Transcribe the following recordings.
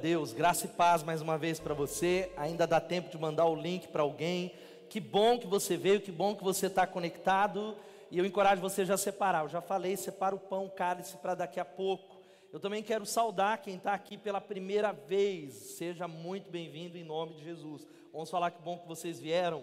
Deus, graça e paz mais uma vez para você. Ainda dá tempo de mandar o link para alguém. Que bom que você veio, que bom que você está conectado. E eu encorajo você já a separar. Eu já falei, separa o pão, o cálice para daqui a pouco. Eu também quero saudar quem está aqui pela primeira vez. Seja muito bem-vindo em nome de Jesus. Vamos falar que bom que vocês vieram.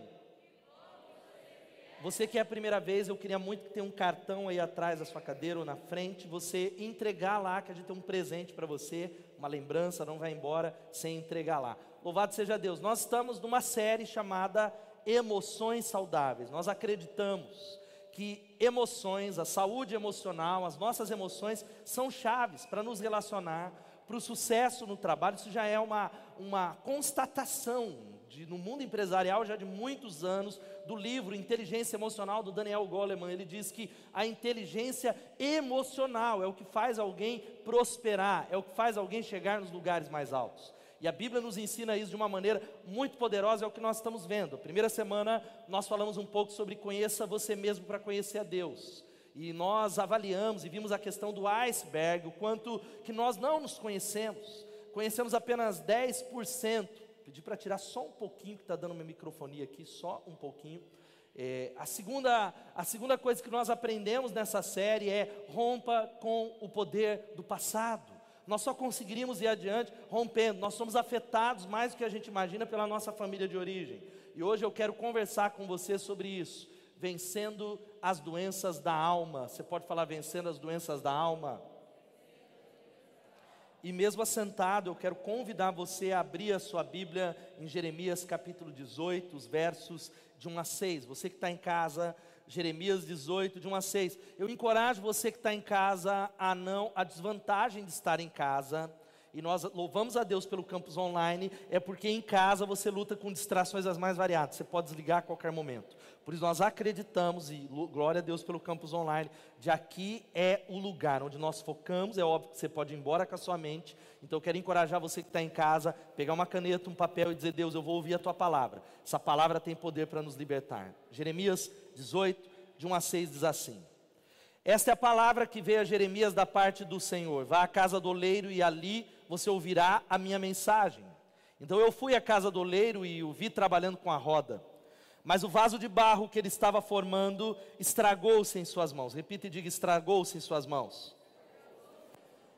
Você que é a primeira vez, eu queria muito que tenha um cartão aí atrás da sua cadeira ou na frente, você entregar lá, que a gente tem um presente para você, uma lembrança, não vai embora sem entregar lá. Louvado seja Deus. Nós estamos numa série chamada Emoções Saudáveis. Nós acreditamos que emoções, a saúde emocional, as nossas emoções são chaves para nos relacionar, para o sucesso no trabalho. Isso já é uma, uma constatação de, no mundo empresarial já de muitos anos, do livro Inteligência Emocional do Daniel Goleman. Ele diz que a inteligência emocional é o que faz alguém prosperar, é o que faz alguém chegar nos lugares mais altos. E a Bíblia nos ensina isso de uma maneira muito poderosa, é o que nós estamos vendo. Primeira semana nós falamos um pouco sobre conheça você mesmo para conhecer a Deus. E nós avaliamos e vimos a questão do iceberg, o quanto que nós não nos conhecemos. Conhecemos apenas 10% Pedi para tirar só um pouquinho, que está dando minha microfonia aqui, só um pouquinho. É, a, segunda, a segunda coisa que nós aprendemos nessa série é rompa com o poder do passado. Nós só conseguiríamos ir adiante rompendo. Nós somos afetados mais do que a gente imagina pela nossa família de origem. E hoje eu quero conversar com você sobre isso. Vencendo as doenças da alma. Você pode falar vencendo as doenças da alma? E mesmo assentado, eu quero convidar você a abrir a sua Bíblia em Jeremias capítulo 18, os versos de 1 a 6. Você que está em casa, Jeremias 18, de 1 a 6. Eu encorajo você que está em casa a não, a desvantagem de estar em casa e nós louvamos a Deus pelo campus online, é porque em casa você luta com distrações as mais variadas, você pode desligar a qualquer momento. Por isso nós acreditamos, e glória a Deus pelo campus online, de aqui é o lugar onde nós focamos, é óbvio que você pode ir embora com a sua mente, então eu quero encorajar você que está em casa, pegar uma caneta, um papel e dizer, Deus, eu vou ouvir a tua palavra. Essa palavra tem poder para nos libertar. Jeremias 18, de 1 a 6 diz assim. Esta é a palavra que veio a Jeremias da parte do Senhor. Vá à casa do oleiro e ali você ouvirá a minha mensagem. Então eu fui à casa do oleiro e o vi trabalhando com a roda. Mas o vaso de barro que ele estava formando estragou-se em suas mãos. Repita e diga: estragou-se em suas mãos.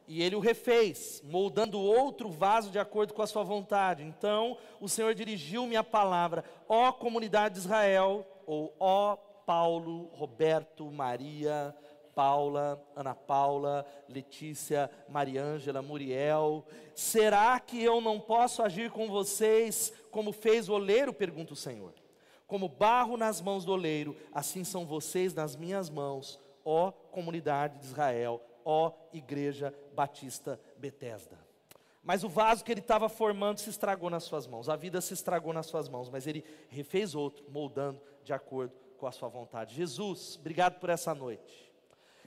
E ele o refez, moldando outro vaso de acordo com a sua vontade. Então o Senhor dirigiu-me a palavra: Ó comunidade de Israel, ou ó Paulo, Roberto, Maria, Paula, Ana Paula, Letícia, Mariângela, Muriel. Será que eu não posso agir com vocês como fez o oleiro? Pergunta o Senhor. Como barro nas mãos do oleiro, assim são vocês nas minhas mãos, ó comunidade de Israel, ó igreja batista Betesda. Mas o vaso que ele estava formando se estragou nas suas mãos, a vida se estragou nas suas mãos, mas ele refez outro, moldando de acordo com a sua vontade. Jesus, obrigado por essa noite.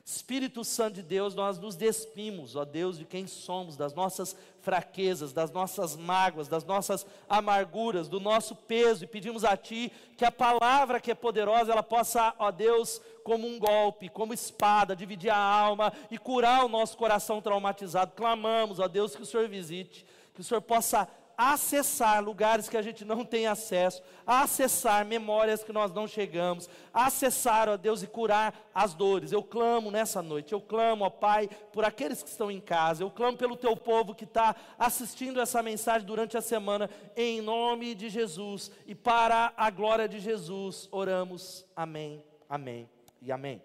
Espírito Santo de Deus, nós nos despimos, ó Deus, de quem somos, das nossas fraquezas, das nossas mágoas, das nossas amarguras, do nosso peso, e pedimos a Ti que a palavra que é poderosa, ela possa, ó Deus, como um golpe, como espada, dividir a alma e curar o nosso coração traumatizado. Clamamos, ó Deus, que o Senhor visite, que o Senhor possa acessar lugares que a gente não tem acesso, acessar memórias que nós não chegamos, acessar, ó Deus, e curar as dores. Eu clamo nessa noite, eu clamo, ó Pai, por aqueles que estão em casa, eu clamo pelo teu povo que está assistindo essa mensagem durante a semana, em nome de Jesus e para a glória de Jesus, oramos. Amém, amém e amém.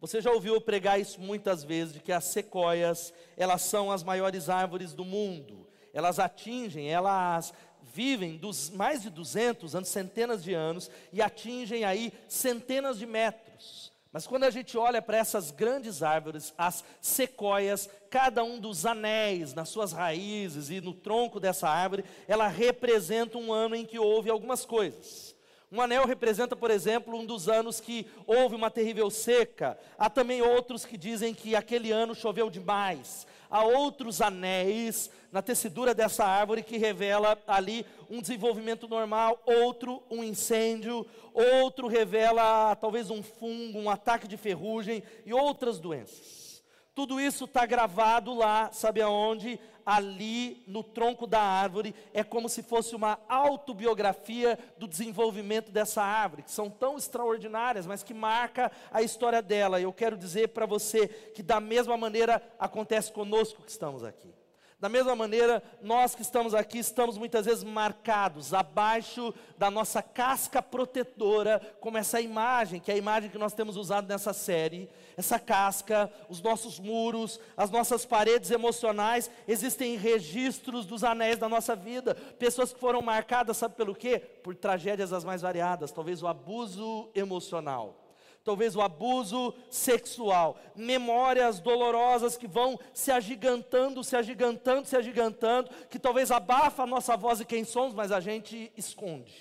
Você já ouviu pregar isso muitas vezes, de que as sequoias, elas são as maiores árvores do mundo elas atingem, elas vivem dos mais de 200 anos, centenas de anos, e atingem aí centenas de metros. Mas quando a gente olha para essas grandes árvores, as sequoias, cada um dos anéis nas suas raízes e no tronco dessa árvore, ela representa um ano em que houve algumas coisas. Um anel representa, por exemplo, um dos anos que houve uma terrível seca. Há também outros que dizem que aquele ano choveu demais há outros anéis na tecidura dessa árvore que revela ali um desenvolvimento normal, outro um incêndio, outro revela talvez um fungo, um ataque de ferrugem e outras doenças. Tudo isso está gravado lá, sabe aonde? Ali no tronco da árvore, é como se fosse uma autobiografia do desenvolvimento dessa árvore, que são tão extraordinárias, mas que marca a história dela. Eu quero dizer para você que da mesma maneira acontece conosco que estamos aqui. Da mesma maneira, nós que estamos aqui estamos muitas vezes marcados abaixo da nossa casca protetora, como essa imagem, que é a imagem que nós temos usado nessa série. Essa casca, os nossos muros, as nossas paredes emocionais, existem registros dos anéis da nossa vida. Pessoas que foram marcadas, sabe pelo quê? Por tragédias as mais variadas, talvez o abuso emocional talvez o abuso sexual, memórias dolorosas que vão se agigantando, se agigantando, se agigantando, que talvez abafa a nossa voz e quem somos, mas a gente esconde.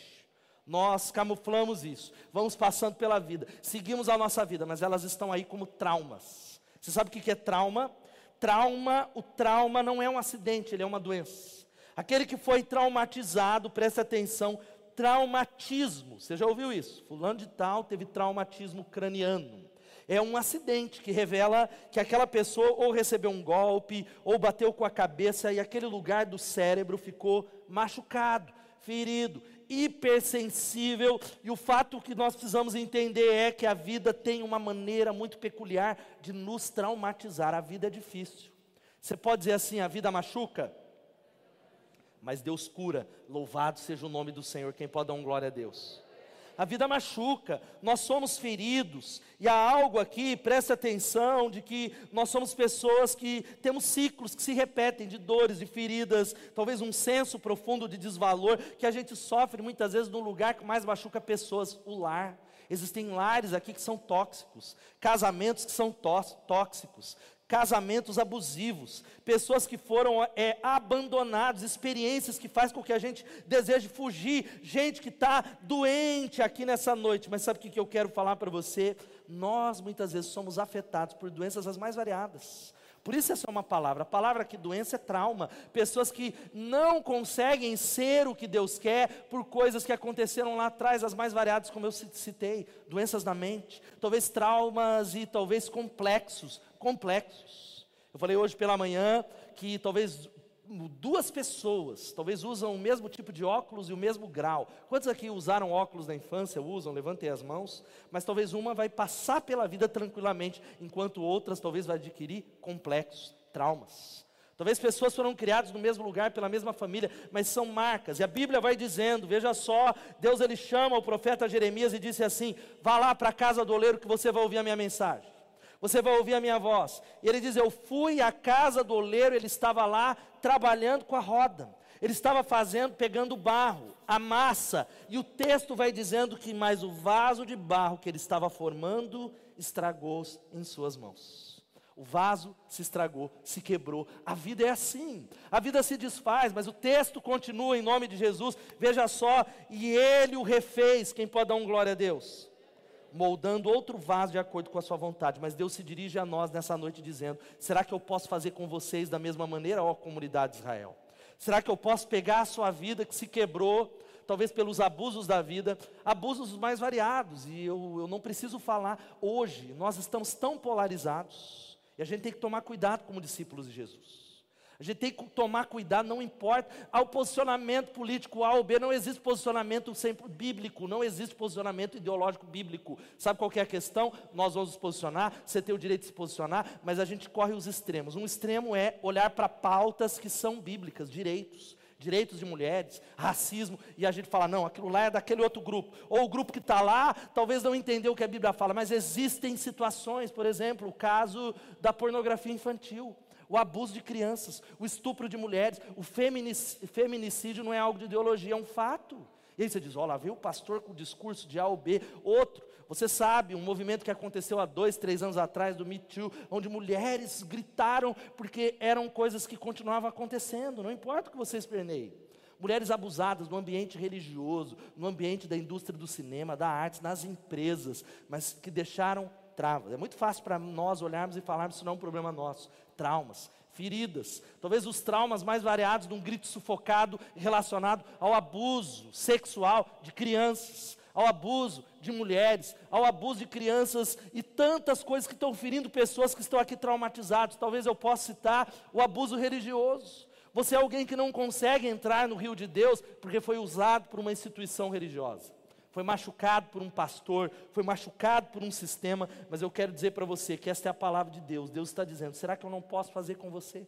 Nós camuflamos isso, vamos passando pela vida, seguimos a nossa vida, mas elas estão aí como traumas. Você sabe o que é trauma? Trauma, o trauma não é um acidente, ele é uma doença. Aquele que foi traumatizado, presta atenção, traumatismo. Você já ouviu isso? Fulano de tal teve traumatismo craniano. É um acidente que revela que aquela pessoa ou recebeu um golpe, ou bateu com a cabeça e aquele lugar do cérebro ficou machucado, ferido, hipersensível. E o fato que nós precisamos entender é que a vida tem uma maneira muito peculiar de nos traumatizar. A vida é difícil. Você pode dizer assim: a vida machuca? Mas Deus cura. Louvado seja o nome do Senhor. Quem pode dar um glória a Deus? A vida machuca, nós somos feridos, e há algo aqui, preste atenção, de que nós somos pessoas que temos ciclos que se repetem de dores, de feridas, talvez um senso profundo de desvalor, que a gente sofre muitas vezes no lugar que mais machuca pessoas, o lar. Existem lares aqui que são tóxicos, casamentos que são tóxicos, casamentos abusivos, pessoas que foram é, abandonadas, experiências que faz com que a gente deseje fugir, gente que está doente aqui nessa noite. Mas sabe o que eu quero falar para você? Nós muitas vezes somos afetados por doenças as mais variadas. Por isso é uma palavra. A palavra que doença é trauma. Pessoas que não conseguem ser o que Deus quer por coisas que aconteceram lá atrás, as mais variadas, como eu citei, doenças na mente, talvez traumas e talvez complexos, complexos. Eu falei hoje pela manhã que talvez duas pessoas, talvez usam o mesmo tipo de óculos e o mesmo grau. Quantos aqui usaram óculos na infância? Usam, levantem as mãos. Mas talvez uma vai passar pela vida tranquilamente, enquanto outras talvez vai adquirir complexos, traumas. Talvez pessoas foram criadas no mesmo lugar, pela mesma família, mas são marcas. E a Bíblia vai dizendo, veja só, Deus ele chama o profeta Jeremias e disse assim: "Vá lá para a casa do oleiro que você vai ouvir a minha mensagem" você vai ouvir a minha voz. E ele diz: Eu fui à casa do oleiro, ele estava lá trabalhando com a roda. Ele estava fazendo, pegando barro, a massa, e o texto vai dizendo que mais o vaso de barro que ele estava formando estragou em suas mãos. O vaso se estragou, se quebrou. A vida é assim. A vida se desfaz, mas o texto continua em nome de Jesus. Veja só, e ele o refez. Quem pode dar um glória a Deus? Moldando outro vaso de acordo com a sua vontade. Mas Deus se dirige a nós nessa noite dizendo: será que eu posso fazer com vocês da mesma maneira, ó comunidade de Israel? Será que eu posso pegar a sua vida que se quebrou, talvez pelos abusos da vida, abusos mais variados, e eu, eu não preciso falar hoje, nós estamos tão polarizados, e a gente tem que tomar cuidado como discípulos de Jesus. A gente tem que tomar cuidado, não importa. Ao posicionamento político A ou B, não existe posicionamento sempre bíblico, não existe posicionamento ideológico bíblico. Sabe qual é a questão? Nós vamos nos posicionar, você tem o direito de se posicionar, mas a gente corre os extremos. Um extremo é olhar para pautas que são bíblicas, direitos direitos de mulheres, racismo, e a gente fala, não, aquilo lá é daquele outro grupo. Ou o grupo que está lá, talvez não entendeu o que a Bíblia fala, mas existem situações, por exemplo, o caso da pornografia infantil o abuso de crianças, o estupro de mulheres, o feminicídio não é algo de ideologia, é um fato. E aí você diz, olha viu o pastor com o discurso de A ou B, outro. Você sabe, um movimento que aconteceu há dois, três anos atrás, do Me Too, onde mulheres gritaram porque eram coisas que continuavam acontecendo, não importa o que você esperneie. Mulheres abusadas no ambiente religioso, no ambiente da indústria do cinema, da arte, nas empresas, mas que deixaram travas. É muito fácil para nós olharmos e falarmos isso não é um problema nosso traumas, feridas, talvez os traumas mais variados de um grito sufocado relacionado ao abuso sexual de crianças, ao abuso de mulheres, ao abuso de crianças e tantas coisas que estão ferindo pessoas que estão aqui traumatizadas. Talvez eu possa citar o abuso religioso. Você é alguém que não consegue entrar no rio de Deus porque foi usado por uma instituição religiosa. Foi machucado por um pastor, foi machucado por um sistema, mas eu quero dizer para você que esta é a palavra de Deus. Deus está dizendo: será que eu não posso fazer com você?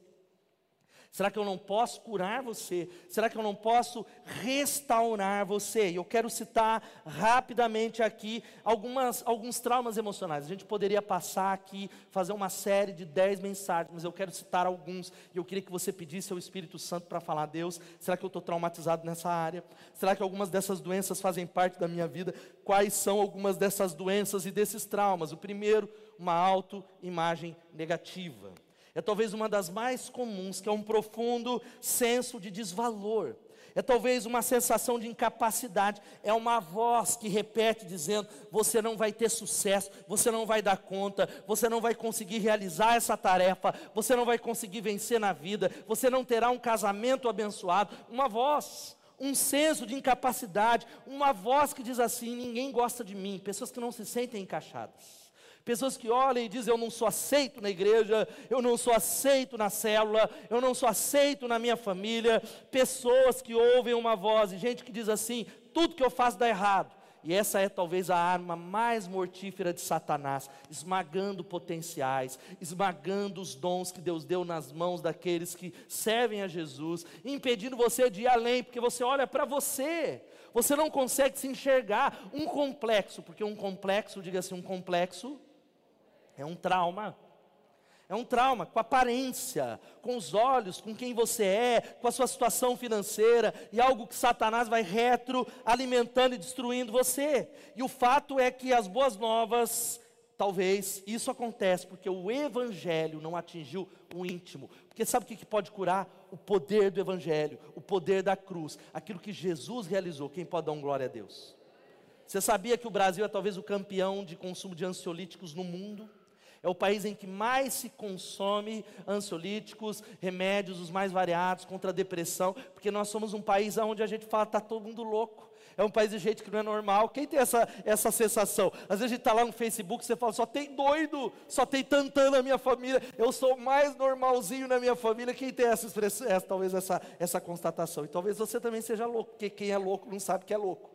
Será que eu não posso curar você? Será que eu não posso restaurar você? E eu quero citar rapidamente aqui algumas, alguns traumas emocionais. A gente poderia passar aqui, fazer uma série de dez mensagens, mas eu quero citar alguns. E eu queria que você pedisse ao Espírito Santo para falar: Deus, será que eu estou traumatizado nessa área? Será que algumas dessas doenças fazem parte da minha vida? Quais são algumas dessas doenças e desses traumas? O primeiro, uma autoimagem negativa é talvez uma das mais comuns, que é um profundo senso de desvalor. É talvez uma sensação de incapacidade, é uma voz que repete dizendo: você não vai ter sucesso, você não vai dar conta, você não vai conseguir realizar essa tarefa, você não vai conseguir vencer na vida, você não terá um casamento abençoado. Uma voz, um senso de incapacidade, uma voz que diz assim: ninguém gosta de mim, pessoas que não se sentem encaixadas. Pessoas que olham e dizem: Eu não sou aceito na igreja, eu não sou aceito na célula, eu não sou aceito na minha família. Pessoas que ouvem uma voz, e gente que diz assim: Tudo que eu faço dá errado. E essa é talvez a arma mais mortífera de Satanás, esmagando potenciais, esmagando os dons que Deus deu nas mãos daqueles que servem a Jesus, impedindo você de ir além, porque você olha para você, você não consegue se enxergar. Um complexo, porque um complexo, diga assim, um complexo é um trauma. É um trauma com aparência, com os olhos, com quem você é, com a sua situação financeira, e algo que Satanás vai retroalimentando e destruindo você. E o fato é que as boas novas, talvez, isso acontece porque o Evangelho não atingiu o íntimo. Porque sabe o que pode curar? O poder do Evangelho, o poder da cruz, aquilo que Jesus realizou. Quem pode dar um glória a Deus? Você sabia que o Brasil é talvez o campeão de consumo de ansiolíticos no mundo? É o país em que mais se consome ansiolíticos, remédios os mais variados contra a depressão, porque nós somos um país onde a gente fala está todo mundo louco. É um país de gente que não é normal. Quem tem essa, essa sensação? Às vezes a gente está lá no Facebook, você fala, só tem doido, só tem tantã na minha família, eu sou mais normalzinho na minha família. Quem tem essa expressão, essa, talvez essa, essa constatação? E talvez você também seja louco, porque quem é louco não sabe que é louco.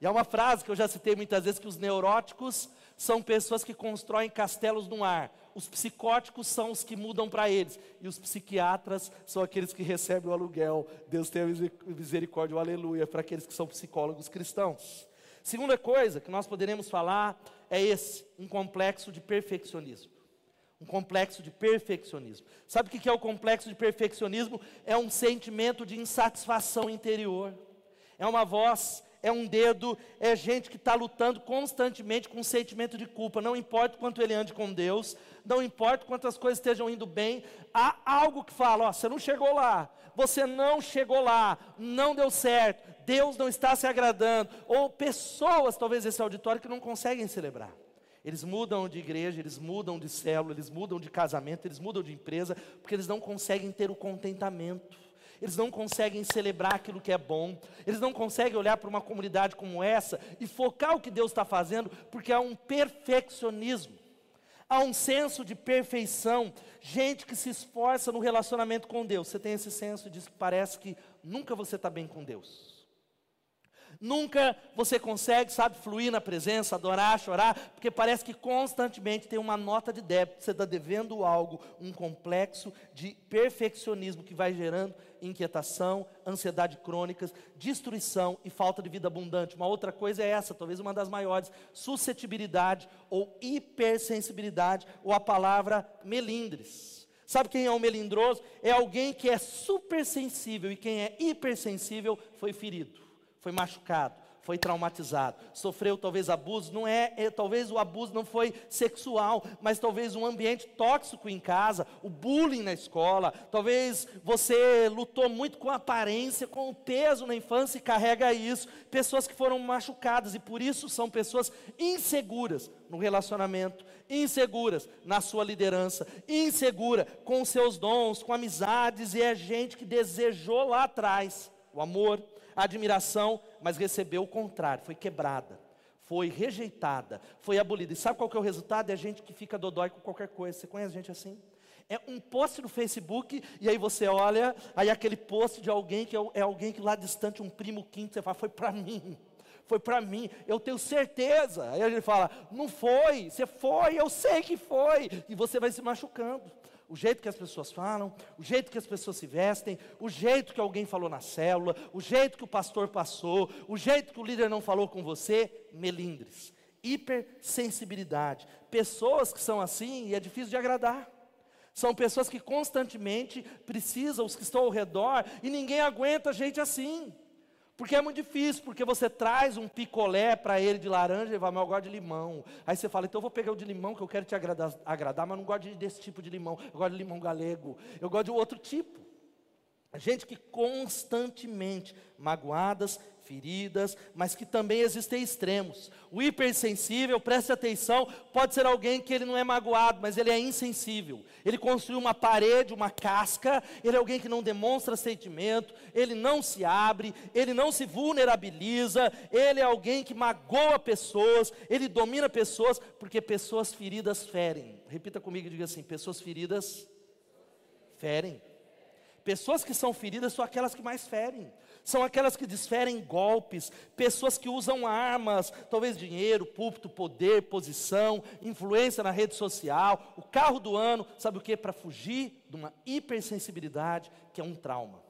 E é uma frase que eu já citei muitas vezes, que os neuróticos são pessoas que constroem castelos no ar. Os psicóticos são os que mudam para eles. E os psiquiatras são aqueles que recebem o aluguel. Deus tenha misericórdia, aleluia, para aqueles que são psicólogos cristãos. Segunda coisa que nós poderemos falar é esse: um complexo de perfeccionismo. Um complexo de perfeccionismo. Sabe o que é o complexo de perfeccionismo? É um sentimento de insatisfação interior. É uma voz é um dedo, é gente que está lutando constantemente com um sentimento de culpa. Não importa quanto ele ande com Deus, não importa quantas coisas estejam indo bem, há algo que fala: ó, você não chegou lá, você não chegou lá, não deu certo, Deus não está se agradando. Ou pessoas, talvez esse auditório, que não conseguem celebrar. Eles mudam de igreja, eles mudam de célula, eles mudam de casamento, eles mudam de empresa, porque eles não conseguem ter o contentamento eles não conseguem celebrar aquilo que é bom, eles não conseguem olhar para uma comunidade como essa e focar o que Deus está fazendo, porque há um perfeccionismo, há um senso de perfeição, gente que se esforça no relacionamento com Deus. Você tem esse senso de que parece que nunca você está bem com Deus. Nunca você consegue, sabe, fluir na presença, adorar, chorar, porque parece que constantemente tem uma nota de débito, você está devendo algo, um complexo de perfeccionismo que vai gerando inquietação, ansiedade crônicas, destruição e falta de vida abundante. Uma outra coisa é essa, talvez uma das maiores, suscetibilidade ou hipersensibilidade, ou a palavra melindres. Sabe quem é o melindroso? É alguém que é super sensível e quem é hipersensível foi ferido foi machucado, foi traumatizado, sofreu talvez abuso, não é, é, talvez o abuso não foi sexual, mas talvez um ambiente tóxico em casa, o bullying na escola, talvez você lutou muito com a aparência, com o peso na infância e carrega isso, pessoas que foram machucadas e por isso são pessoas inseguras no relacionamento, inseguras na sua liderança, insegura com seus dons, com amizades e é gente que desejou lá atrás o amor, admiração, mas recebeu o contrário, foi quebrada, foi rejeitada, foi abolida. E sabe qual que é o resultado? É gente que fica dodói com qualquer coisa. Você conhece gente assim? É um post no Facebook, e aí você olha, aí aquele post de alguém que é, é alguém que lá distante, um primo quinto, você fala, foi para mim foi para mim, eu tenho certeza. Aí a gente fala, não foi, você foi, eu sei que foi, e você vai se machucando. O jeito que as pessoas falam, o jeito que as pessoas se vestem, o jeito que alguém falou na célula, o jeito que o pastor passou, o jeito que o líder não falou com você, melindres. Hipersensibilidade. Pessoas que são assim e é difícil de agradar. São pessoas que constantemente precisam, os que estão ao redor, e ninguém aguenta gente assim. Porque é muito difícil, porque você traz um picolé para ele de laranja e vai, mas eu gosto de limão. Aí você fala, então eu vou pegar o de limão que eu quero te agradar, agradar mas não gosto desse tipo de limão. Eu gosto de limão galego. Eu gosto de outro tipo. Gente que constantemente magoadas, feridas, mas que também existem extremos. O hipersensível, preste atenção, pode ser alguém que ele não é magoado, mas ele é insensível. Ele construiu uma parede, uma casca, ele é alguém que não demonstra sentimento, ele não se abre, ele não se vulnerabiliza, ele é alguém que magoa pessoas, ele domina pessoas, porque pessoas feridas ferem. Repita comigo e diga assim: pessoas feridas ferem. Pessoas que são feridas são aquelas que mais ferem são aquelas que desferem golpes, pessoas que usam armas, talvez dinheiro, púlpito, poder, posição, influência na rede social, o carro do ano, sabe o que? Para fugir de uma hipersensibilidade que é um trauma.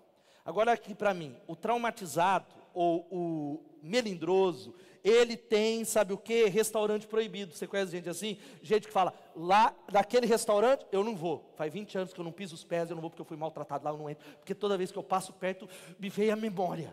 Agora aqui para mim, o traumatizado ou o melindroso, ele tem, sabe o que? Restaurante proibido. Você conhece gente assim? Gente que fala, lá, daquele restaurante, eu não vou. Faz 20 anos que eu não piso os pés, eu não vou porque eu fui maltratado lá, eu não entro. Porque toda vez que eu passo perto, me veio a memória.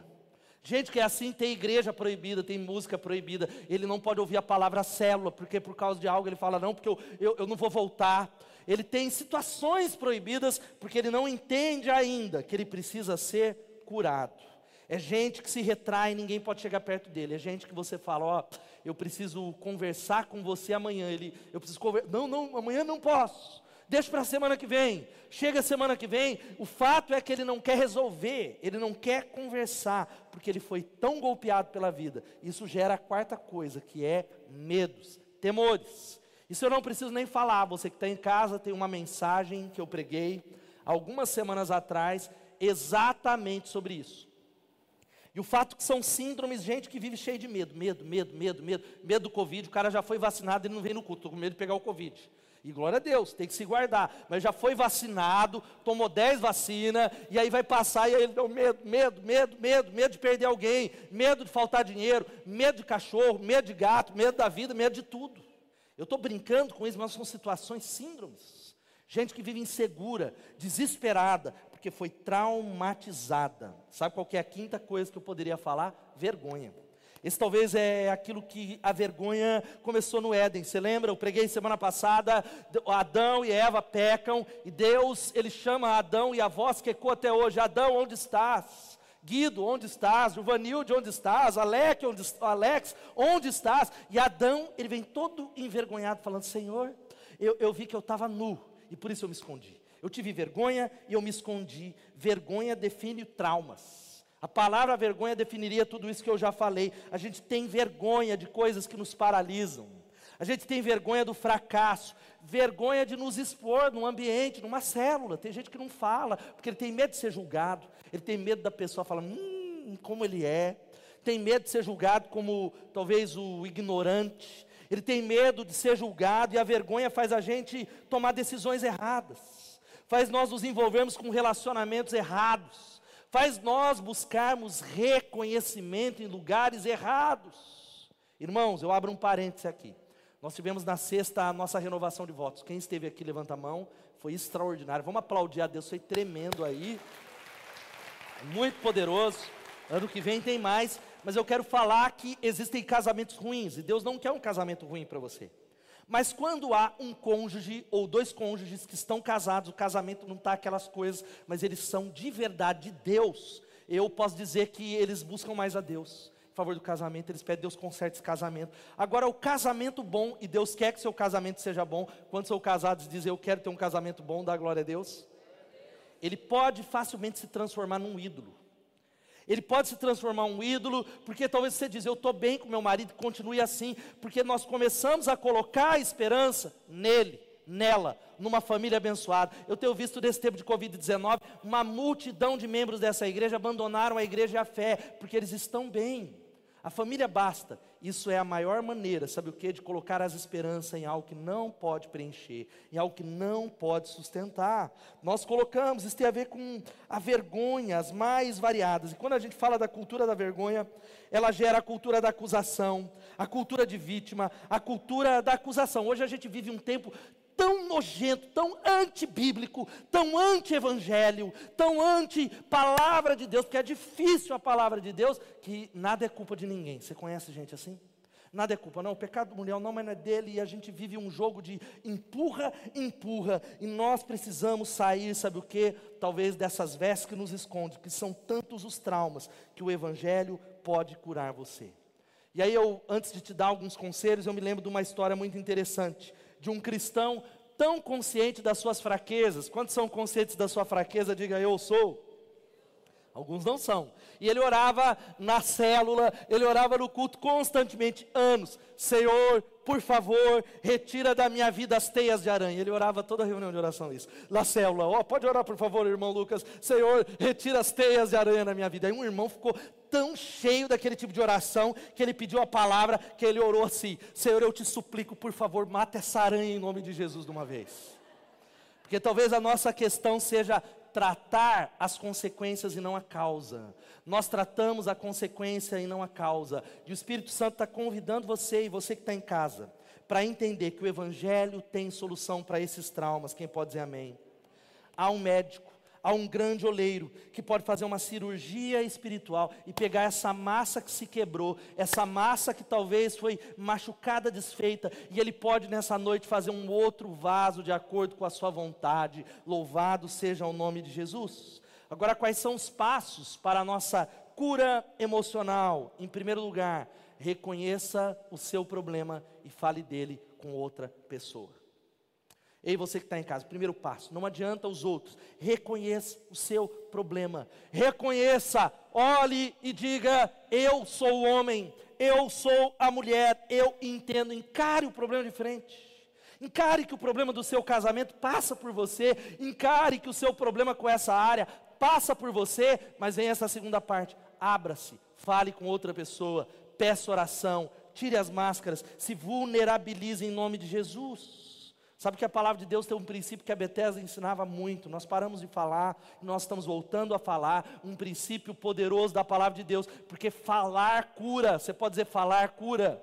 Gente que é assim, tem igreja proibida, tem música proibida. Ele não pode ouvir a palavra célula, porque por causa de algo ele fala, não, porque eu, eu, eu não vou voltar. Ele tem situações proibidas, porque ele não entende ainda que ele precisa ser curado. É gente que se retrai ninguém pode chegar perto dele. É gente que você fala, ó, oh, eu preciso conversar com você amanhã. Ele, eu preciso conversar. Não, não, amanhã não posso. Deixa para a semana que vem. Chega a semana que vem. O fato é que ele não quer resolver, ele não quer conversar, porque ele foi tão golpeado pela vida. Isso gera a quarta coisa, que é medos, temores. Isso eu não preciso nem falar. Você que está em casa tem uma mensagem que eu preguei algumas semanas atrás, exatamente sobre isso. E o fato que são síndromes, gente que vive cheio de medo, medo, medo, medo, medo, medo do Covid, o cara já foi vacinado e não vem no culto, estou com medo de pegar o Covid. E glória a Deus, tem que se guardar. Mas já foi vacinado, tomou 10 vacinas, e aí vai passar e aí ele deu medo, medo, medo, medo, medo de perder alguém, medo de faltar dinheiro, medo de cachorro, medo de gato, medo da vida, medo de tudo. Eu estou brincando com isso, mas são situações síndromes. Gente que vive insegura, desesperada, porque foi traumatizada. Sabe qual é a quinta coisa que eu poderia falar? Vergonha. Esse talvez é aquilo que a vergonha começou no Éden. Você lembra? Eu preguei semana passada, Adão e Eva pecam e Deus, ele chama Adão e a voz que ecoa até hoje: Adão, onde estás? Guido, onde estás? Juvanilde, onde estás? Alex, onde, Alex, onde estás? E Adão, ele vem todo envergonhado, falando: Senhor, eu, eu vi que eu estava nu e por isso eu me escondi. Eu tive vergonha e eu me escondi. Vergonha define traumas. A palavra vergonha definiria tudo isso que eu já falei. A gente tem vergonha de coisas que nos paralisam. A gente tem vergonha do fracasso, vergonha de nos expor num ambiente, numa célula. Tem gente que não fala, porque ele tem medo de ser julgado, ele tem medo da pessoa falar, hum, como ele é. Tem medo de ser julgado como talvez o ignorante. Ele tem medo de ser julgado e a vergonha faz a gente tomar decisões erradas faz nós nos envolvermos com relacionamentos errados, faz nós buscarmos reconhecimento em lugares errados. Irmãos, eu abro um parêntese aqui. Nós tivemos na sexta a nossa renovação de votos. Quem esteve aqui, levanta a mão. Foi extraordinário. Vamos aplaudir a Deus, foi tremendo aí. Muito poderoso. Ano que vem tem mais. Mas eu quero falar que existem casamentos ruins. E Deus não quer um casamento ruim para você. Mas quando há um cônjuge ou dois cônjuges que estão casados, o casamento não está aquelas coisas, mas eles são de verdade de Deus, eu posso dizer que eles buscam mais a Deus. Em favor do casamento, eles pedem Deus conserte esse casamento. Agora, o casamento bom, e Deus quer que seu casamento seja bom, quando são casados dizem eu quero ter um casamento bom, dá glória a Deus. Ele pode facilmente se transformar num ídolo. Ele pode se transformar um ídolo, porque talvez você diz, eu estou bem com meu marido, continue assim, porque nós começamos a colocar a esperança nele, nela, numa família abençoada. Eu tenho visto nesse tempo de Covid-19, uma multidão de membros dessa igreja abandonaram a igreja e a fé, porque eles estão bem. A família basta. Isso é a maior maneira, sabe o que? De colocar as esperanças em algo que não pode preencher, em algo que não pode sustentar. Nós colocamos, isso tem a ver com a vergonha, as mais variadas. E quando a gente fala da cultura da vergonha, ela gera a cultura da acusação, a cultura de vítima, a cultura da acusação. Hoje a gente vive um tempo tão nojento, tão antibíblico, tão anti-evangelho, tão anti-palavra de Deus, porque é difícil a palavra de Deus, que nada é culpa de ninguém. Você conhece gente assim? Nada é culpa, não. O pecado do mulher não, mas não é dele. E a gente vive um jogo de empurra, empurra. E nós precisamos sair, sabe o que? Talvez dessas vestes que nos esconde, que são tantos os traumas que o Evangelho pode curar você. E aí eu, antes de te dar alguns conselhos, eu me lembro de uma história muito interessante de um cristão tão consciente das suas fraquezas. Quantos são conscientes da sua fraqueza? Diga eu sou. Alguns não são. E ele orava na célula, ele orava no culto constantemente, anos. Senhor, por favor, retira da minha vida as teias de aranha. Ele orava toda reunião de oração isso. Na célula, ó, oh, pode orar por favor, irmão Lucas. Senhor, retira as teias de aranha da minha vida. Aí um irmão ficou tão cheio daquele tipo de oração que ele pediu a palavra, que ele orou assim: Senhor, eu te suplico, por favor, mata essa aranha em nome de Jesus de uma vez. Porque talvez a nossa questão seja tratar as consequências e não a causa. Nós tratamos a consequência e não a causa. E o Espírito Santo está convidando você e você que está em casa para entender que o Evangelho tem solução para esses traumas. Quem pode dizer amém? Há um médico a um grande oleiro que pode fazer uma cirurgia espiritual e pegar essa massa que se quebrou, essa massa que talvez foi machucada, desfeita, e ele pode nessa noite fazer um outro vaso de acordo com a sua vontade. Louvado seja o nome de Jesus. Agora, quais são os passos para a nossa cura emocional? Em primeiro lugar, reconheça o seu problema e fale dele com outra pessoa. Ei, você que está em casa, primeiro passo, não adianta os outros, reconheça o seu problema, reconheça, olhe e diga: Eu sou o homem, eu sou a mulher, eu entendo, encare o problema de frente. Encare que o problema do seu casamento passa por você, encare que o seu problema com essa área passa por você, mas vem essa segunda parte: abra-se, fale com outra pessoa, peça oração, tire as máscaras, se vulnerabilize em nome de Jesus. Sabe que a palavra de Deus tem um princípio que a Bethesda ensinava muito. Nós paramos de falar, nós estamos voltando a falar um princípio poderoso da palavra de Deus, porque falar cura. Você pode dizer falar cura.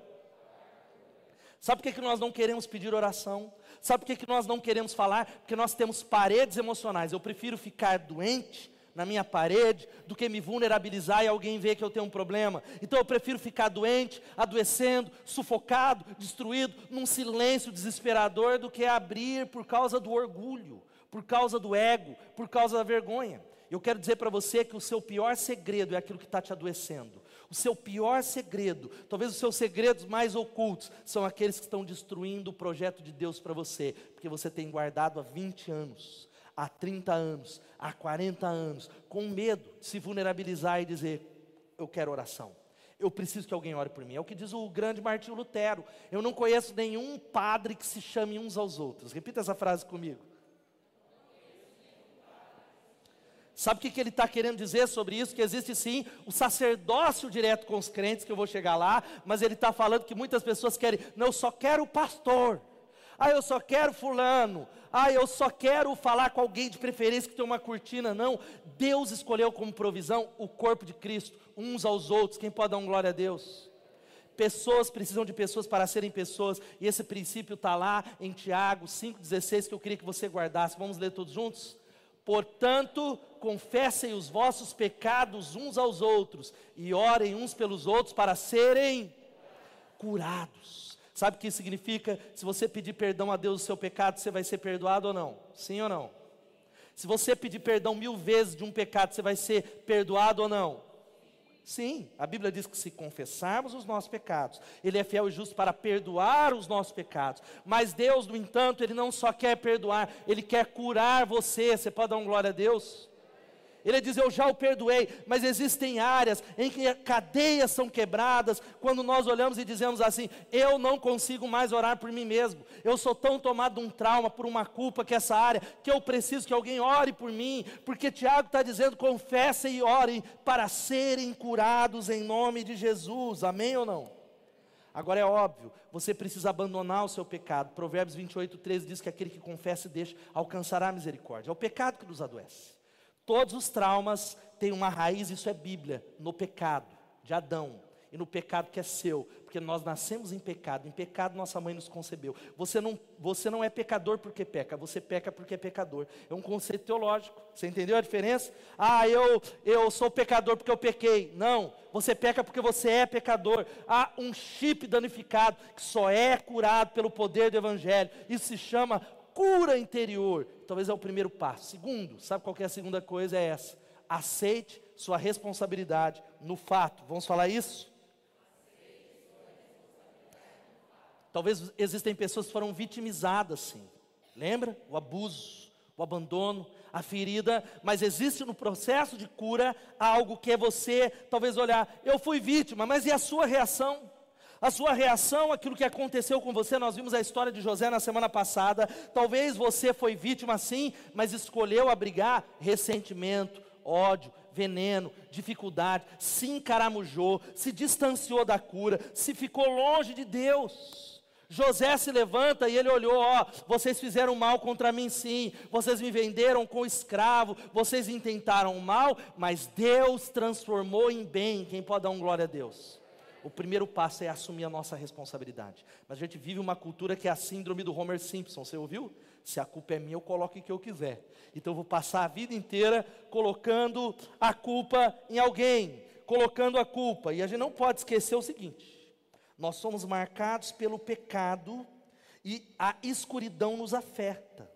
Sabe por que, que nós não queremos pedir oração? Sabe por que, que nós não queremos falar? Porque nós temos paredes emocionais. Eu prefiro ficar doente na minha parede do que me vulnerabilizar e alguém ver que eu tenho um problema. Então eu prefiro ficar doente, adoecendo, sufocado, destruído, num silêncio desesperador, do que abrir por causa do orgulho, por causa do ego, por causa da vergonha. Eu quero dizer para você que o seu pior segredo é aquilo que está te adoecendo. O seu pior segredo, talvez os seus segredos mais ocultos, são aqueles que estão destruindo o projeto de Deus para você, porque você tem guardado há 20 anos há 30 anos, há 40 anos, com medo de se vulnerabilizar e dizer: Eu quero oração. Eu preciso que alguém ore por mim. É o que diz o grande Martinho Lutero. Eu não conheço nenhum padre que se chame uns aos outros. Repita essa frase comigo. Sabe o que, ele está querendo dizer sobre isso? Que existe sim o sacerdócio direto com os crentes, que eu vou chegar lá, mas ele está falando que muitas pessoas querem, não, eu só quero o pastor. Ah, eu só quero fulano. Ah, eu só quero falar com alguém de preferência que tem uma cortina. Não. Deus escolheu como provisão o corpo de Cristo, uns aos outros. Quem pode dar um glória a Deus? Pessoas precisam de pessoas para serem pessoas, e esse princípio está lá em Tiago 5,16 que eu queria que você guardasse. Vamos ler todos juntos? Portanto, confessem os vossos pecados uns aos outros, e orem uns pelos outros para serem curados. Sabe o que significa? Se você pedir perdão a Deus do seu pecado, você vai ser perdoado ou não? Sim ou não? Se você pedir perdão mil vezes de um pecado, você vai ser perdoado ou não? Sim, a Bíblia diz que se confessarmos os nossos pecados, Ele é fiel e justo para perdoar os nossos pecados. Mas Deus, no entanto, Ele não só quer perdoar, Ele quer curar você. Você pode dar um glória a Deus? Ele diz: Eu já o perdoei, mas existem áreas em que cadeias são quebradas, quando nós olhamos e dizemos assim: Eu não consigo mais orar por mim mesmo, eu sou tão tomado de um trauma, por uma culpa que essa área, que eu preciso que alguém ore por mim, porque Tiago está dizendo: confessem e orem para serem curados em nome de Jesus, amém ou não? Agora é óbvio, você precisa abandonar o seu pecado. Provérbios 28, 13 diz que aquele que confessa e deixa alcançará a misericórdia. É o pecado que nos adoece. Todos os traumas têm uma raiz, isso é Bíblia, no pecado de Adão e no pecado que é seu, porque nós nascemos em pecado, em pecado nossa mãe nos concebeu. Você não, você não é pecador porque peca, você peca porque é pecador. É um conceito teológico. Você entendeu a diferença? Ah, eu eu sou pecador porque eu pequei. Não, você peca porque você é pecador. Há um chip danificado que só é curado pelo poder do evangelho. Isso se chama cura interior. Talvez é o primeiro passo. Segundo, sabe qual é a segunda coisa? É essa. Aceite sua responsabilidade no fato. Vamos falar isso? Talvez existem pessoas que foram vitimizadas, sim. Lembra? O abuso, o abandono, a ferida, mas existe no processo de cura algo que é você, talvez olhar, eu fui vítima, mas e a sua reação? A sua reação, aquilo que aconteceu com você, nós vimos a história de José na semana passada. Talvez você foi vítima sim, mas escolheu abrigar ressentimento, ódio, veneno, dificuldade, se encaramujou, se distanciou da cura, se ficou longe de Deus. José se levanta e ele olhou: Ó, vocês fizeram mal contra mim, sim, vocês me venderam com escravo, vocês intentaram mal, mas Deus transformou em bem. Quem pode dar um glória a Deus? O primeiro passo é assumir a nossa responsabilidade. Mas a gente vive uma cultura que é a síndrome do Homer Simpson, você ouviu? Se a culpa é minha, eu coloco o que eu quiser. Então eu vou passar a vida inteira colocando a culpa em alguém, colocando a culpa. E a gente não pode esquecer o seguinte: nós somos marcados pelo pecado e a escuridão nos afeta.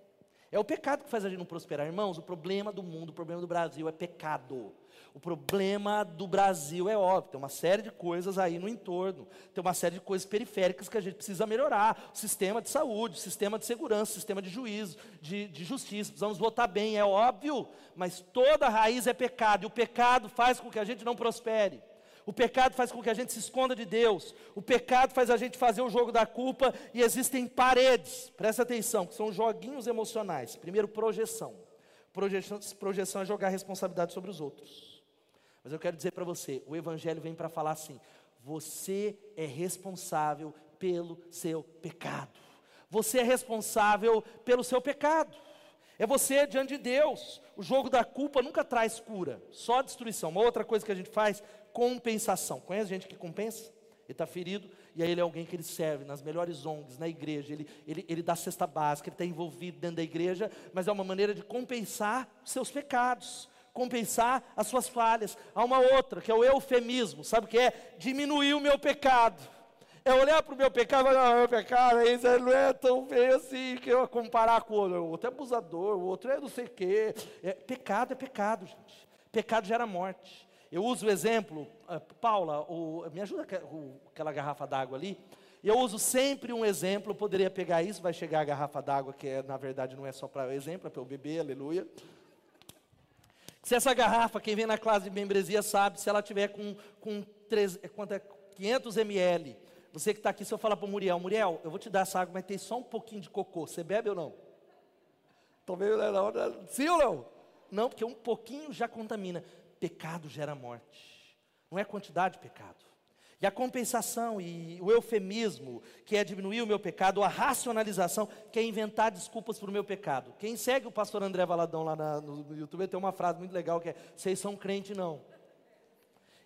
É o pecado que faz a gente não prosperar, irmãos. O problema do mundo, o problema do Brasil é pecado. O problema do Brasil é óbvio, tem uma série de coisas aí no entorno, tem uma série de coisas periféricas que a gente precisa melhorar. O sistema de saúde, o sistema de segurança, o sistema de juízo, de, de justiça, precisamos votar bem, é óbvio, mas toda raiz é pecado, e o pecado faz com que a gente não prospere. O pecado faz com que a gente se esconda de Deus. O pecado faz a gente fazer o jogo da culpa e existem paredes. Presta atenção, que são joguinhos emocionais. Primeiro, projeção. Projeção, projeção é jogar responsabilidade sobre os outros. Mas eu quero dizer para você, o evangelho vem para falar assim: você é responsável pelo seu pecado. Você é responsável pelo seu pecado. É você diante de Deus. O jogo da culpa nunca traz cura, só destruição. Uma outra coisa que a gente faz, compensação. Conhece gente que compensa? Ele está ferido, e aí ele é alguém que ele serve nas melhores ONGs, na igreja, ele, ele, ele dá cesta básica, ele está envolvido dentro da igreja, mas é uma maneira de compensar seus pecados, compensar as suas falhas. Há uma outra, que é o eufemismo, sabe o que é? Diminuir o meu pecado. É olhar para o meu pecado e falar, meu pecado isso não é tão feio assim, que eu comparar com o outro. O outro é abusador, o outro é não sei o quê. É, pecado é pecado, gente. Pecado gera morte. Eu uso o exemplo, uh, Paula, o, me ajuda com aquela garrafa d'água ali. Eu uso sempre um exemplo, eu poderia pegar isso, vai chegar a garrafa d'água, que é, na verdade não é só para exemplo, é para eu beber, aleluia. Se essa garrafa, quem vem na classe de membresia sabe, se ela tiver com, com 3, é, quanto é, 500 ml, você que está aqui, se eu falar para o Muriel, Muriel, eu vou te dar essa água, mas tem só um pouquinho de cocô, você bebe ou não? Talvez não, sim ou não? Não, porque um pouquinho já contamina pecado gera morte. Não é quantidade de pecado. E a compensação e o eufemismo, que é diminuir o meu pecado, a racionalização, que é inventar desculpas para o meu pecado. Quem segue o pastor André Valadão lá na, no YouTube tem uma frase muito legal que é: vocês são crente não.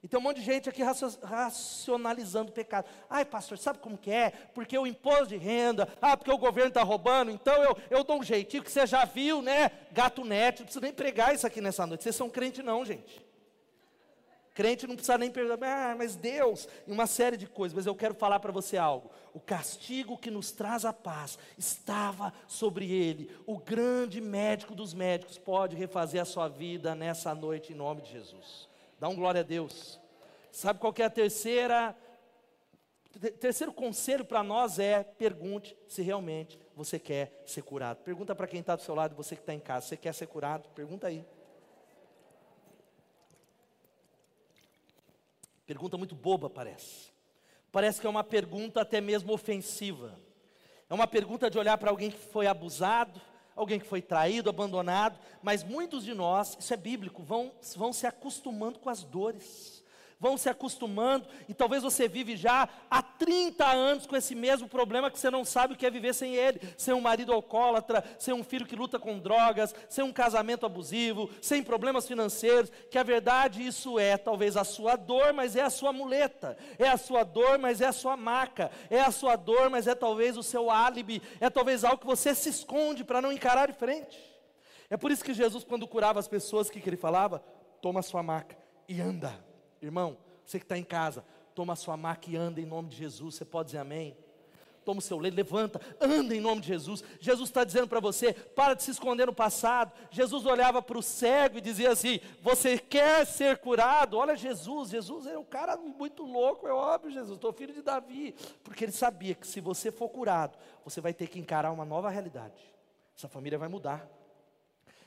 E tem um monte de gente aqui racionalizando o pecado. Ai, pastor, sabe como que é? Porque o imposto de renda, ah, porque o governo está roubando, então eu, eu dou um jeitinho, que você já viu, né? Gato net, não precisa nem pregar isso aqui nessa noite. Vocês são crente não, gente. Crente não precisa nem perguntar, ah, mas Deus, e uma série de coisas, mas eu quero falar para você algo. O castigo que nos traz a paz estava sobre ele. O grande médico dos médicos pode refazer a sua vida nessa noite em nome de Jesus. Dá um glória a Deus. Sabe qual é a terceira? Terceiro conselho para nós é: pergunte se realmente você quer ser curado. Pergunta para quem está do seu lado, você que está em casa: você quer ser curado? Pergunta aí. Pergunta muito boba, parece. Parece que é uma pergunta até mesmo ofensiva. É uma pergunta de olhar para alguém que foi abusado, alguém que foi traído, abandonado, mas muitos de nós, isso é bíblico, vão, vão se acostumando com as dores vão se acostumando, e talvez você vive já há 30 anos com esse mesmo problema que você não sabe o que é viver sem ele, sem um marido alcoólatra, sem um filho que luta com drogas, sem um casamento abusivo, sem problemas financeiros, que a verdade isso é talvez a sua dor, mas é a sua muleta, é a sua dor, mas é a sua maca, é a sua dor, mas é talvez o seu álibi, é talvez algo que você se esconde para não encarar de frente. É por isso que Jesus, quando curava as pessoas, o que, que ele falava? Toma sua maca e anda. Irmão, você que está em casa, toma a sua maca e anda em nome de Jesus. Você pode dizer amém? Toma o seu leite, levanta, anda em nome de Jesus. Jesus está dizendo para você: para de se esconder no passado. Jesus olhava para o cego e dizia assim: Você quer ser curado? Olha Jesus, Jesus é um cara muito louco, é óbvio, Jesus, estou filho de Davi. Porque ele sabia que se você for curado, você vai ter que encarar uma nova realidade. Essa família vai mudar.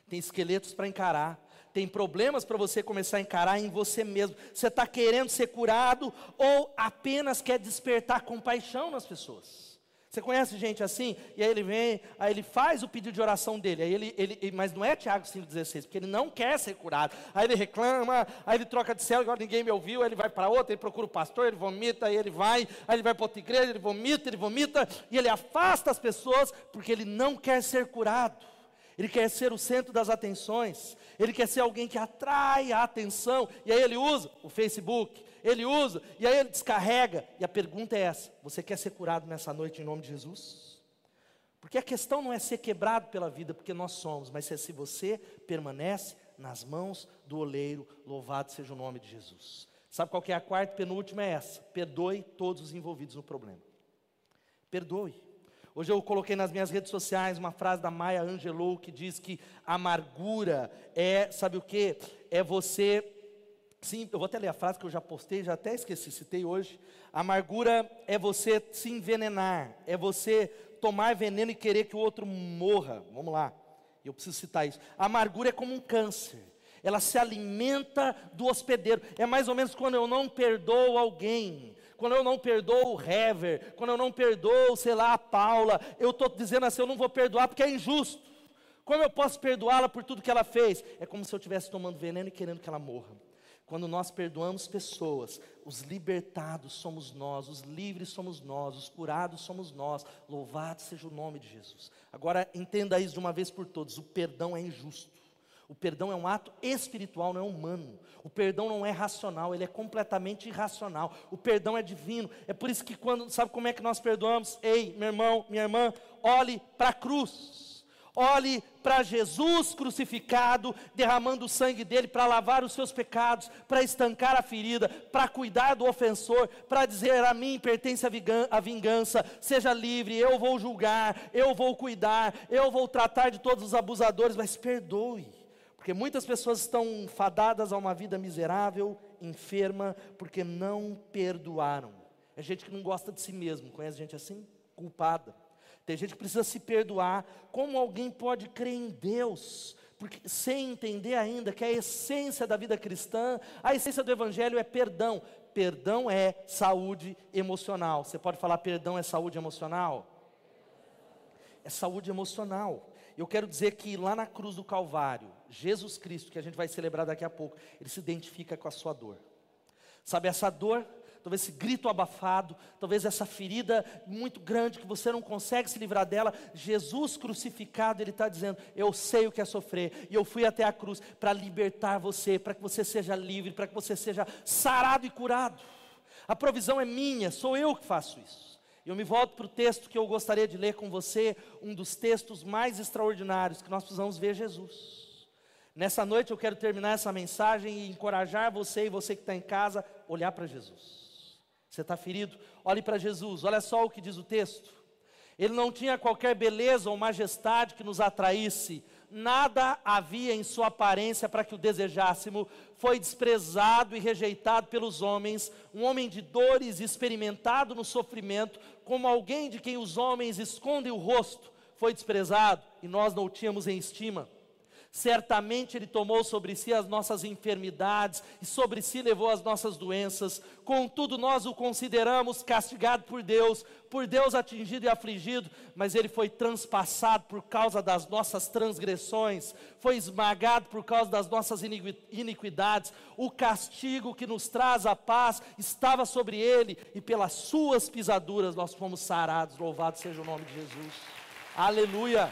Tem esqueletos para encarar tem problemas para você começar a encarar em você mesmo. Você está querendo ser curado ou apenas quer despertar compaixão nas pessoas? Você conhece gente assim? E aí ele vem, aí ele faz o pedido de oração dele, aí ele, ele, mas não é Tiago 5,16, porque ele não quer ser curado. Aí ele reclama, aí ele troca de céu, agora ninguém me ouviu, aí ele vai para outra, ele procura o pastor, ele vomita, aí ele vai, aí ele vai para outra igreja, ele vomita, ele vomita, e ele afasta as pessoas, porque ele não quer ser curado. Ele quer ser o centro das atenções, ele quer ser alguém que atrai a atenção, e aí ele usa o Facebook, ele usa, e aí ele descarrega. E a pergunta é essa: você quer ser curado nessa noite em nome de Jesus? Porque a questão não é ser quebrado pela vida, porque nós somos, mas é se você permanece nas mãos do oleiro, louvado seja o nome de Jesus. Sabe qual que é a quarta e penúltima? É essa: perdoe todos os envolvidos no problema. Perdoe. Hoje eu coloquei nas minhas redes sociais uma frase da Maya Angelou que diz que amargura é, sabe o que? É você. Sim, eu vou até ler a frase que eu já postei, já até esqueci, citei hoje. Amargura é você se envenenar, é você tomar veneno e querer que o outro morra. Vamos lá, eu preciso citar isso. Amargura é como um câncer ela se alimenta do hospedeiro. É mais ou menos quando eu não perdoo alguém, quando eu não perdoo o Hever, quando eu não perdoo, sei lá, a Paula, eu estou dizendo assim, eu não vou perdoar porque é injusto. Como eu posso perdoá-la por tudo que ela fez? É como se eu estivesse tomando veneno e querendo que ela morra. Quando nós perdoamos pessoas, os libertados somos nós, os livres somos nós, os curados somos nós. Louvado seja o nome de Jesus. Agora entenda isso de uma vez por todas: o perdão é injusto. O perdão é um ato espiritual, não é humano. O perdão não é racional, ele é completamente irracional. O perdão é divino. É por isso que quando, sabe como é que nós perdoamos? Ei, meu irmão, minha irmã, olhe para a cruz. Olhe para Jesus crucificado, derramando o sangue dele para lavar os seus pecados, para estancar a ferida, para cuidar do ofensor, para dizer a mim pertence a vingança, seja livre, eu vou julgar, eu vou cuidar, eu vou tratar de todos os abusadores, mas perdoe. Porque muitas pessoas estão fadadas a uma vida miserável, enferma, porque não perdoaram. É gente que não gosta de si mesmo, conhece gente assim? Culpada. Tem gente que precisa se perdoar. Como alguém pode crer em Deus? Porque, sem entender ainda que a essência da vida cristã, a essência do Evangelho é perdão. Perdão é saúde emocional. Você pode falar perdão é saúde emocional? É saúde emocional. Eu quero dizer que lá na cruz do Calvário, Jesus Cristo, que a gente vai celebrar daqui a pouco, ele se identifica com a sua dor. Sabe essa dor? Talvez esse grito abafado, talvez essa ferida muito grande que você não consegue se livrar dela. Jesus crucificado, Ele está dizendo: Eu sei o que é sofrer, e eu fui até a cruz para libertar você, para que você seja livre, para que você seja sarado e curado. A provisão é minha, sou eu que faço isso. Eu me volto para o texto que eu gostaria de ler com você, um dos textos mais extraordinários que nós precisamos ver Jesus. Nessa noite eu quero terminar essa mensagem e encorajar você e você que está em casa, olhar para Jesus. Você está ferido? Olhe para Jesus, olha só o que diz o texto. Ele não tinha qualquer beleza ou majestade que nos atraísse, nada havia em sua aparência para que o desejássemos, foi desprezado e rejeitado pelos homens, um homem de dores, experimentado no sofrimento, como alguém de quem os homens escondem o rosto, foi desprezado e nós não o tínhamos em estima. Certamente Ele tomou sobre si as nossas enfermidades e sobre si levou as nossas doenças. Contudo, nós o consideramos castigado por Deus, por Deus atingido e afligido, mas Ele foi transpassado por causa das nossas transgressões, foi esmagado por causa das nossas iniquidades. O castigo que nos traz a paz estava sobre Ele, e pelas Suas pisaduras nós fomos sarados. Louvado seja o nome de Jesus. Aleluia,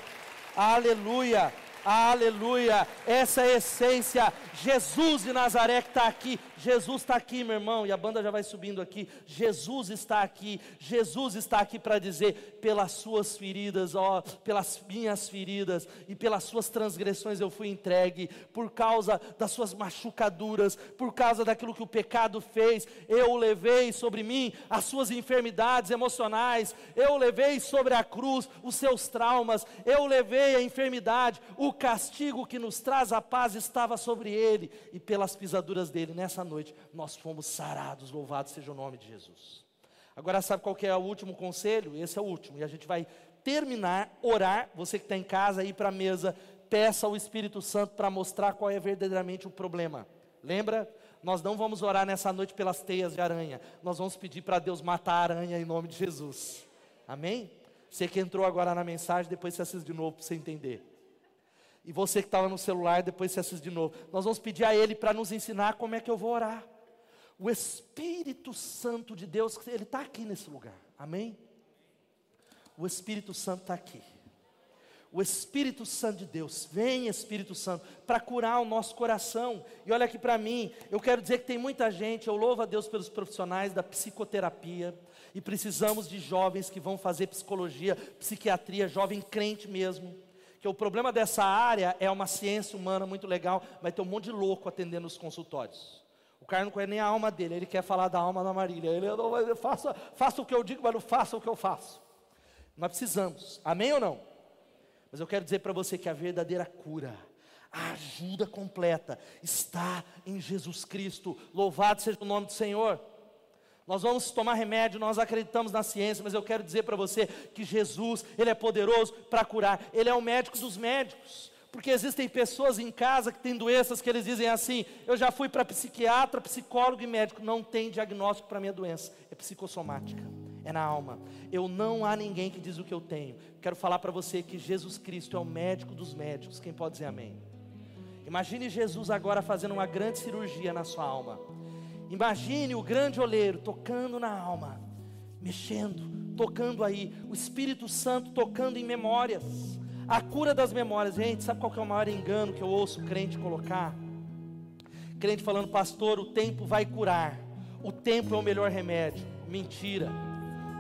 aleluia. Aleluia, essa é a essência. Jesus de Nazaré que está aqui. Jesus está aqui, meu irmão, e a banda já vai subindo aqui. Jesus está aqui, Jesus está aqui para dizer: pelas suas feridas, ó, pelas minhas feridas e pelas suas transgressões eu fui entregue, por causa das suas machucaduras, por causa daquilo que o pecado fez, eu levei sobre mim as suas enfermidades emocionais, eu levei sobre a cruz os seus traumas, eu levei a enfermidade, o castigo que nos traz a paz estava sobre ele, e pelas pisaduras dele. Nessa noite, nós fomos sarados, louvado seja o nome de Jesus. Agora, sabe qual é o último conselho? Esse é o último, e a gente vai terminar, orar, você que está em casa, ir para a mesa, peça ao Espírito Santo para mostrar qual é verdadeiramente o problema. Lembra? Nós não vamos orar nessa noite pelas teias de aranha, nós vamos pedir para Deus matar a aranha em nome de Jesus. Amém? Você que entrou agora na mensagem, depois você assiste de novo para você entender. E você que estava no celular, depois você assiste de novo. Nós vamos pedir a Ele para nos ensinar como é que eu vou orar. O Espírito Santo de Deus, Ele está aqui nesse lugar. Amém? O Espírito Santo está aqui. O Espírito Santo de Deus, vem Espírito Santo, para curar o nosso coração. E olha aqui para mim, eu quero dizer que tem muita gente, eu louvo a Deus pelos profissionais da psicoterapia, e precisamos de jovens que vão fazer psicologia, psiquiatria, jovem crente mesmo que o problema dessa área é uma ciência humana muito legal, vai ter um monte de louco atendendo os consultórios. O cara não conhece nem a alma dele, ele quer falar da alma da Marília. Ele não faça, faça o que eu digo, mas não faça o que eu faço. Nós precisamos, amém ou não? Mas eu quero dizer para você que a verdadeira cura, a ajuda completa, está em Jesus Cristo. Louvado seja o nome do Senhor. Nós vamos tomar remédio, nós acreditamos na ciência, mas eu quero dizer para você que Jesus, Ele é poderoso para curar, Ele é o médico dos médicos. Porque existem pessoas em casa que têm doenças que eles dizem assim: eu já fui para psiquiatra, psicólogo e médico, não tem diagnóstico para minha doença, é psicossomática, é na alma. Eu não há ninguém que diz o que eu tenho. Quero falar para você que Jesus Cristo é o médico dos médicos. Quem pode dizer amém? Imagine Jesus agora fazendo uma grande cirurgia na sua alma. Imagine o grande oleiro tocando na alma, mexendo, tocando aí, o Espírito Santo tocando em memórias, a cura das memórias. Gente, sabe qual que é o maior engano que eu ouço crente colocar? Crente falando, pastor, o tempo vai curar, o tempo é o melhor remédio. Mentira.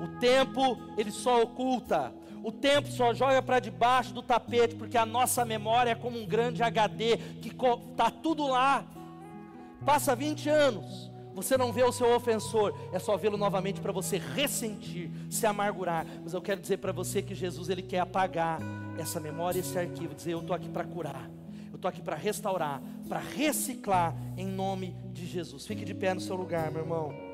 O tempo ele só oculta, o tempo só joga para debaixo do tapete, porque a nossa memória é como um grande HD que está tudo lá. Passa 20 anos, você não vê o seu ofensor, é só vê-lo novamente para você ressentir, se amargurar. Mas eu quero dizer para você que Jesus ele quer apagar essa memória, esse arquivo, dizer eu estou aqui para curar, eu estou aqui para restaurar, para reciclar em nome de Jesus. Fique de pé no seu lugar, meu irmão.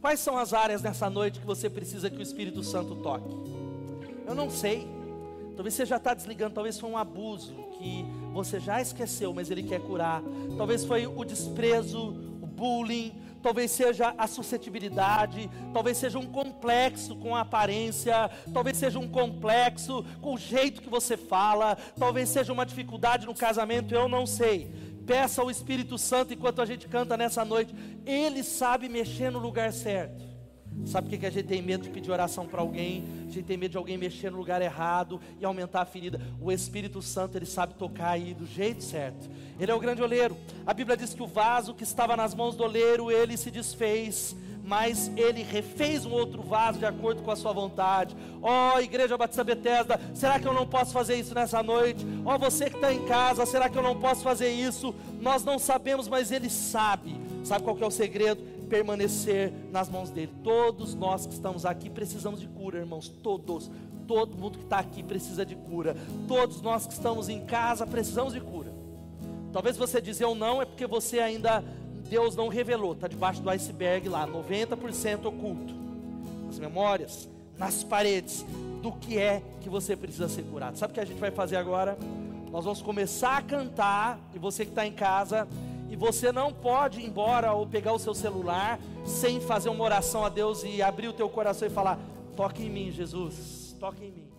Quais são as áreas nessa noite que você precisa que o Espírito Santo toque? Eu não sei. Talvez você já está desligando, talvez foi um abuso que você já esqueceu, mas Ele quer curar. Talvez foi o desprezo, o bullying, talvez seja a suscetibilidade, talvez seja um complexo com a aparência, talvez seja um complexo com o jeito que você fala, talvez seja uma dificuldade no casamento, eu não sei. Peça ao Espírito Santo enquanto a gente canta nessa noite, Ele sabe mexer no lugar certo. Sabe por que a gente tem medo de pedir oração para alguém? A gente tem medo de alguém mexer no lugar errado e aumentar a ferida. O Espírito Santo, ele sabe tocar aí do jeito certo. Ele é o grande oleiro. A Bíblia diz que o vaso que estava nas mãos do oleiro, ele se desfez mas ele refez um outro vaso de acordo com a sua vontade. Ó oh, Igreja Batista Betesda, será que eu não posso fazer isso nessa noite? Ó oh, você que está em casa, será que eu não posso fazer isso? Nós não sabemos, mas ele sabe. Sabe qual é o segredo? Permanecer nas mãos dele. Todos nós que estamos aqui precisamos de cura, irmãos. Todos, todo mundo que está aqui precisa de cura. Todos nós que estamos em casa precisamos de cura. Talvez você dizer ou não é porque você ainda Deus não revelou, está debaixo do iceberg lá, 90% oculto. As memórias, nas paredes do que é que você precisa ser curado. Sabe o que a gente vai fazer agora? Nós vamos começar a cantar, e você que está em casa, e você não pode ir embora ou pegar o seu celular sem fazer uma oração a Deus e abrir o teu coração e falar: toque em mim, Jesus, toque em mim.